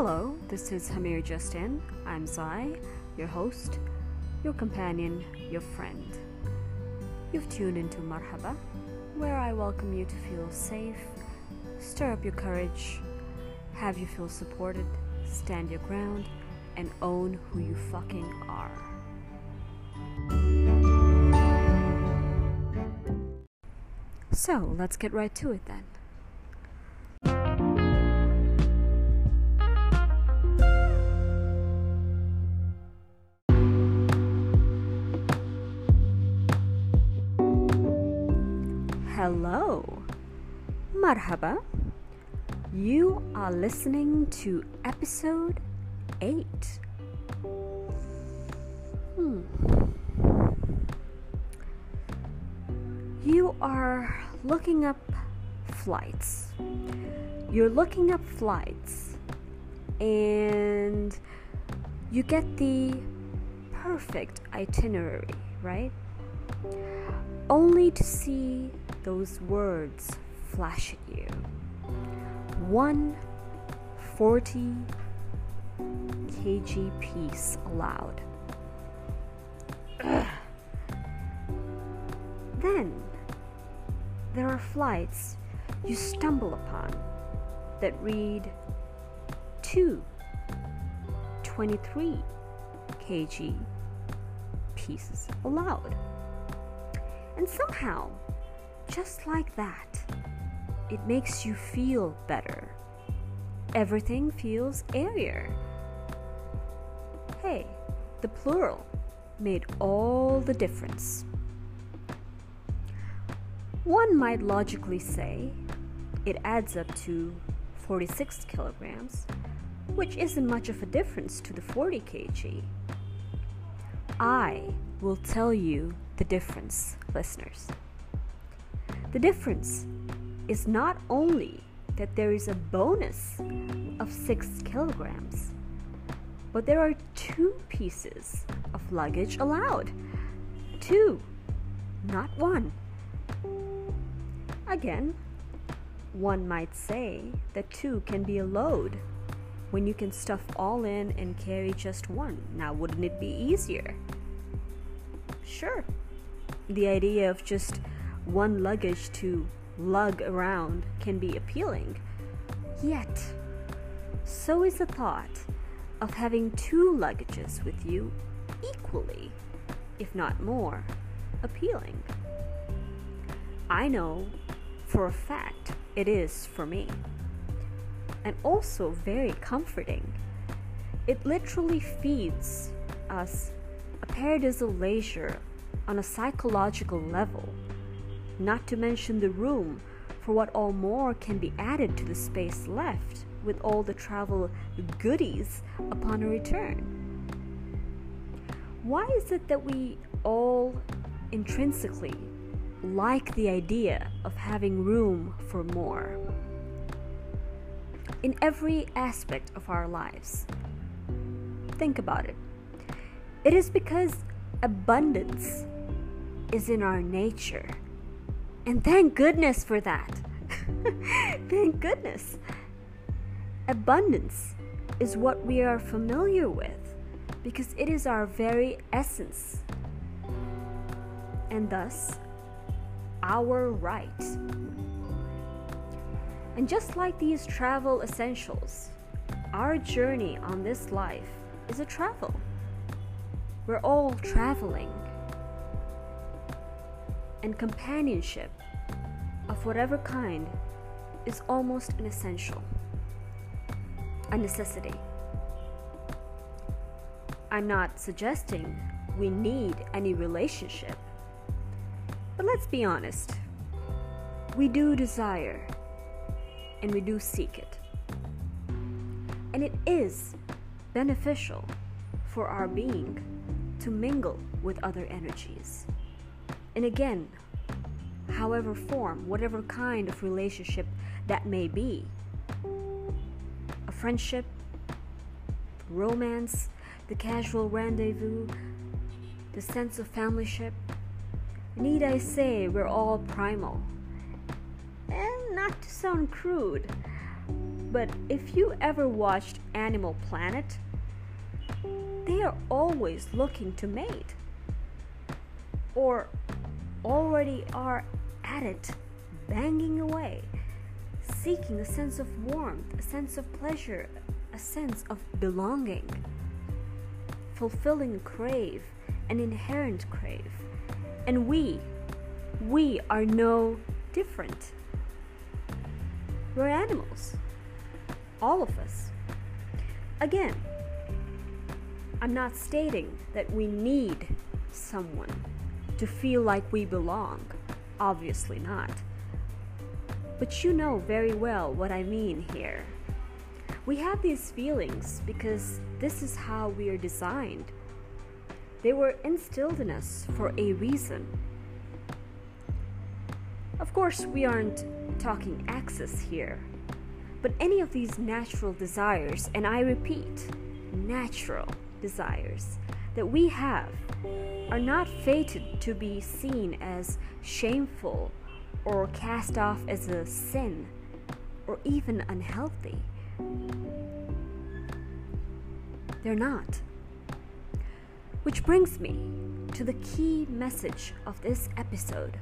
Hello, this is Hamir Justin. I'm Zai, your host, your companion, your friend. You've tuned into Marhaba, where I welcome you to feel safe, stir up your courage, have you feel supported, stand your ground, and own who you fucking are. So, let's get right to it then. Marhaba. You are listening to episode 8. Hmm. You are looking up flights. You're looking up flights and you get the perfect itinerary, right? Only to see those words flash at you. 140 kg piece allowed. Ugh. Then there are flights you stumble upon that read 2 23 kg pieces allowed. And somehow, just like that, it makes you feel better. Everything feels airier. Hey, the plural made all the difference. One might logically say it adds up to 46 kilograms, which isn't much of a difference to the 40 kg. I will tell you the difference, listeners. The difference is not only that there is a bonus of 6 kilograms, but there are two pieces of luggage allowed. Two, not one. Again, one might say that two can be a load when you can stuff all in and carry just one. Now, wouldn't it be easier? Sure. The idea of just one luggage to lug around can be appealing. Yet, so is the thought of having two luggages with you equally, if not more, appealing. I know for a fact it is for me. And also very comforting. It literally feeds us a paradise of leisure on a psychological level, not to mention the room for what all more can be added to the space left with all the travel goodies upon a return. Why is it that we all intrinsically like the idea of having room for more. In every aspect of our lives. Think about it. It is because abundance is in our nature. And thank goodness for that. thank goodness. Abundance is what we are familiar with because it is our very essence. And thus, our right. And just like these travel essentials, our journey on this life is a travel. We're all traveling. And companionship of whatever kind is almost an essential, a necessity. I'm not suggesting we need any relationship but let's be honest. We do desire and we do seek it. And it is beneficial for our being to mingle with other energies. And again, however form, whatever kind of relationship that may be a friendship, romance, the casual rendezvous, the sense of familyship, Need I say, we're all primal. And not to sound crude, But if you ever watched Animal Planet, they are always looking to mate. Or already are at it, banging away, seeking a sense of warmth, a sense of pleasure, a sense of belonging, fulfilling a crave, an inherent crave. And we, we are no different. We're animals. All of us. Again, I'm not stating that we need someone to feel like we belong. Obviously not. But you know very well what I mean here. We have these feelings because this is how we are designed. They were instilled in us for a reason. Of course, we aren't talking access here, but any of these natural desires, and I repeat, natural desires that we have, are not fated to be seen as shameful or cast off as a sin or even unhealthy. They're not. Which brings me to the key message of this episode.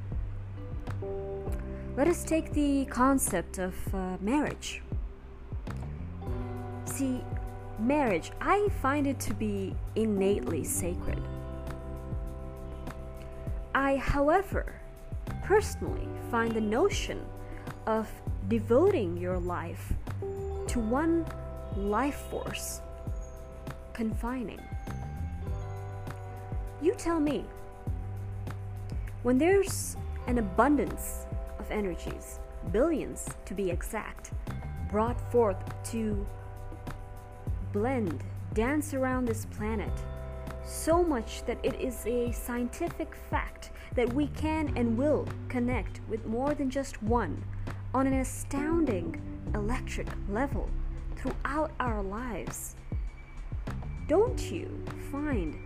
Let us take the concept of uh, marriage. See, marriage, I find it to be innately sacred. I, however, personally find the notion of devoting your life to one life force confining. You tell me, when there's an abundance of energies, billions to be exact, brought forth to blend, dance around this planet, so much that it is a scientific fact that we can and will connect with more than just one on an astounding electric level throughout our lives. Don't you find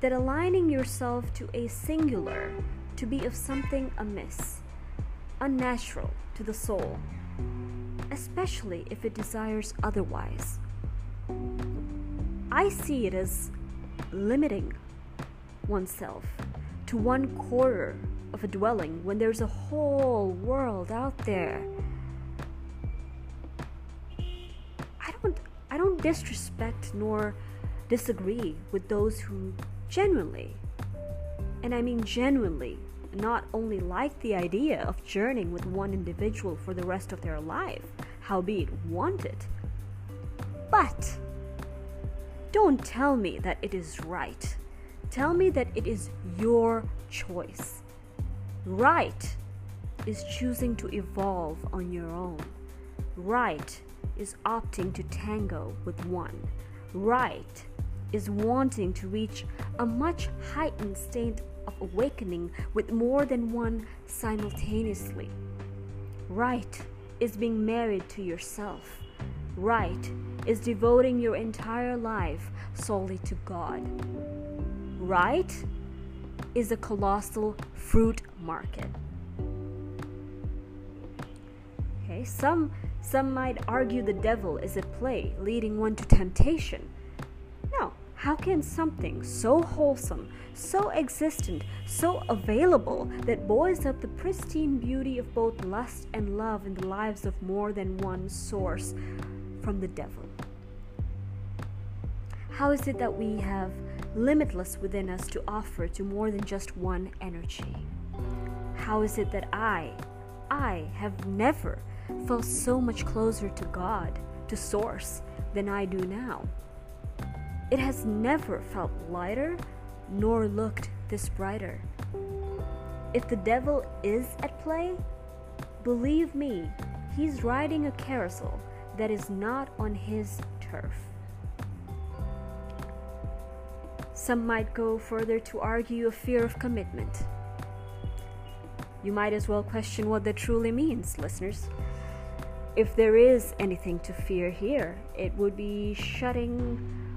that aligning yourself to a singular to be of something amiss, unnatural to the soul, especially if it desires otherwise? I see it as limiting oneself to one quarter of a dwelling when there's a whole world out there. I don't I don't disrespect nor disagree with those who genuinely and I mean genuinely not only like the idea of journeying with one individual for the rest of their life, howbeit want it, but don't tell me that it is right. Tell me that it is your choice. Right is choosing to evolve on your own. Right is opting to tango with one. Right is wanting to reach a much heightened state of awakening with more than one simultaneously. Right is being married to yourself. Right is devoting your entire life solely to God. Right is a colossal fruit market. Okay, some some might argue the devil is at play, leading one to temptation. No, how can something so wholesome, so existent, so available that buoys up the pristine beauty of both lust and love in the lives of more than one source from the devil? How is it that we have limitless within us to offer to more than just one energy? How is it that I, I have never felt so much closer to God, to Source, than I do now? It has never felt lighter nor looked this brighter. If the devil is at play, believe me, he's riding a carousel that is not on his turf. Some might go further to argue a fear of commitment. You might as well question what that truly means, listeners. If there is anything to fear here, it would be shutting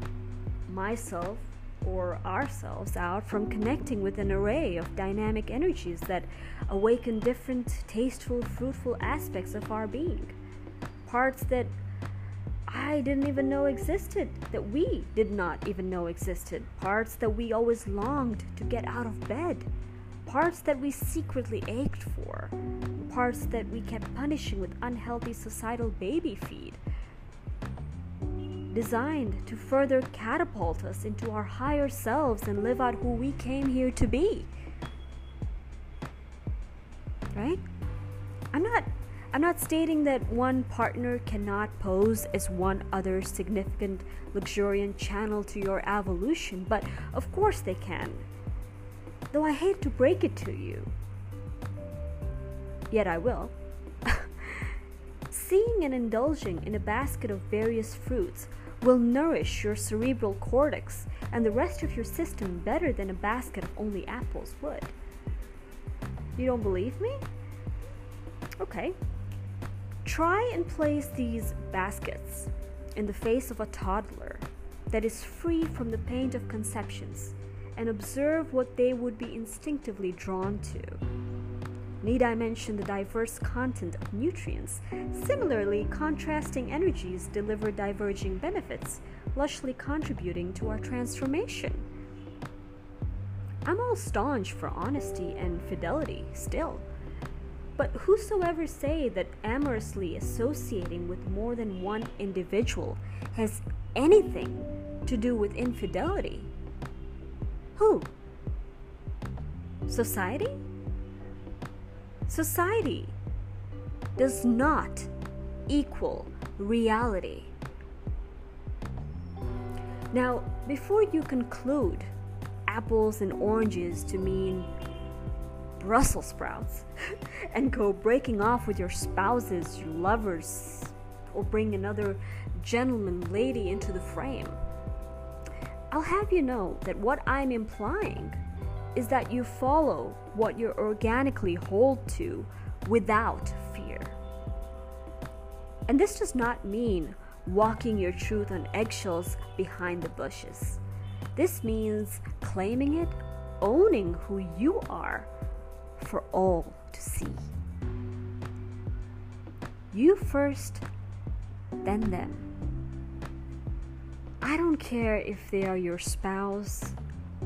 myself or ourselves out from connecting with an array of dynamic energies that awaken different, tasteful, fruitful aspects of our being parts that I didn't even know existed, that we did not even know existed, parts that we always longed to get out of bed, parts that we secretly ached for, parts that we kept punishing with unhealthy societal baby feed, designed to further catapult us into our higher selves and live out who we came here to be. Right? I'm not I'm not stating that one partner cannot pose as one other significant luxuriant channel to your evolution, but of course they can. Though I hate to break it to you. Yet I will. Seeing and indulging in a basket of various fruits will nourish your cerebral cortex and the rest of your system better than a basket of only apples would. You don't believe me? Okay. Try and place these baskets in the face of a toddler that is free from the paint of conceptions and observe what they would be instinctively drawn to. Need I mention the diverse content of nutrients? Similarly, contrasting energies deliver diverging benefits, lushly contributing to our transformation. I'm all staunch for honesty and fidelity still. But whosoever say that amorously associating with more than one individual has anything to do with infidelity? Who? Society? Society does not equal reality. Now, before you conclude apples and oranges to mean Brussels sprouts and go breaking off with your spouses, your lovers, or bring another gentleman lady into the frame, I'll have you know that what I'm implying is that you follow what you organically hold to without fear. And this does not mean walking your truth on eggshells behind the bushes. This means claiming it, owning who you are for all to see. You first, then them. I don't care if they are your spouse,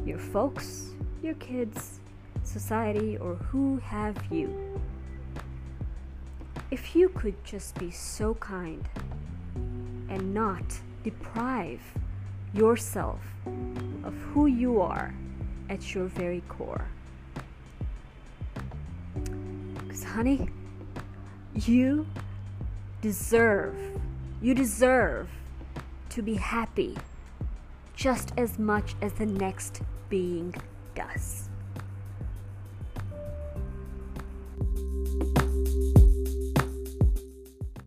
your folks, your kids, society, or who have you. If you could just be so kind and not deprive yourself of who you are at your very core. Honey, you deserve, you deserve to be happy just as much as the next being does.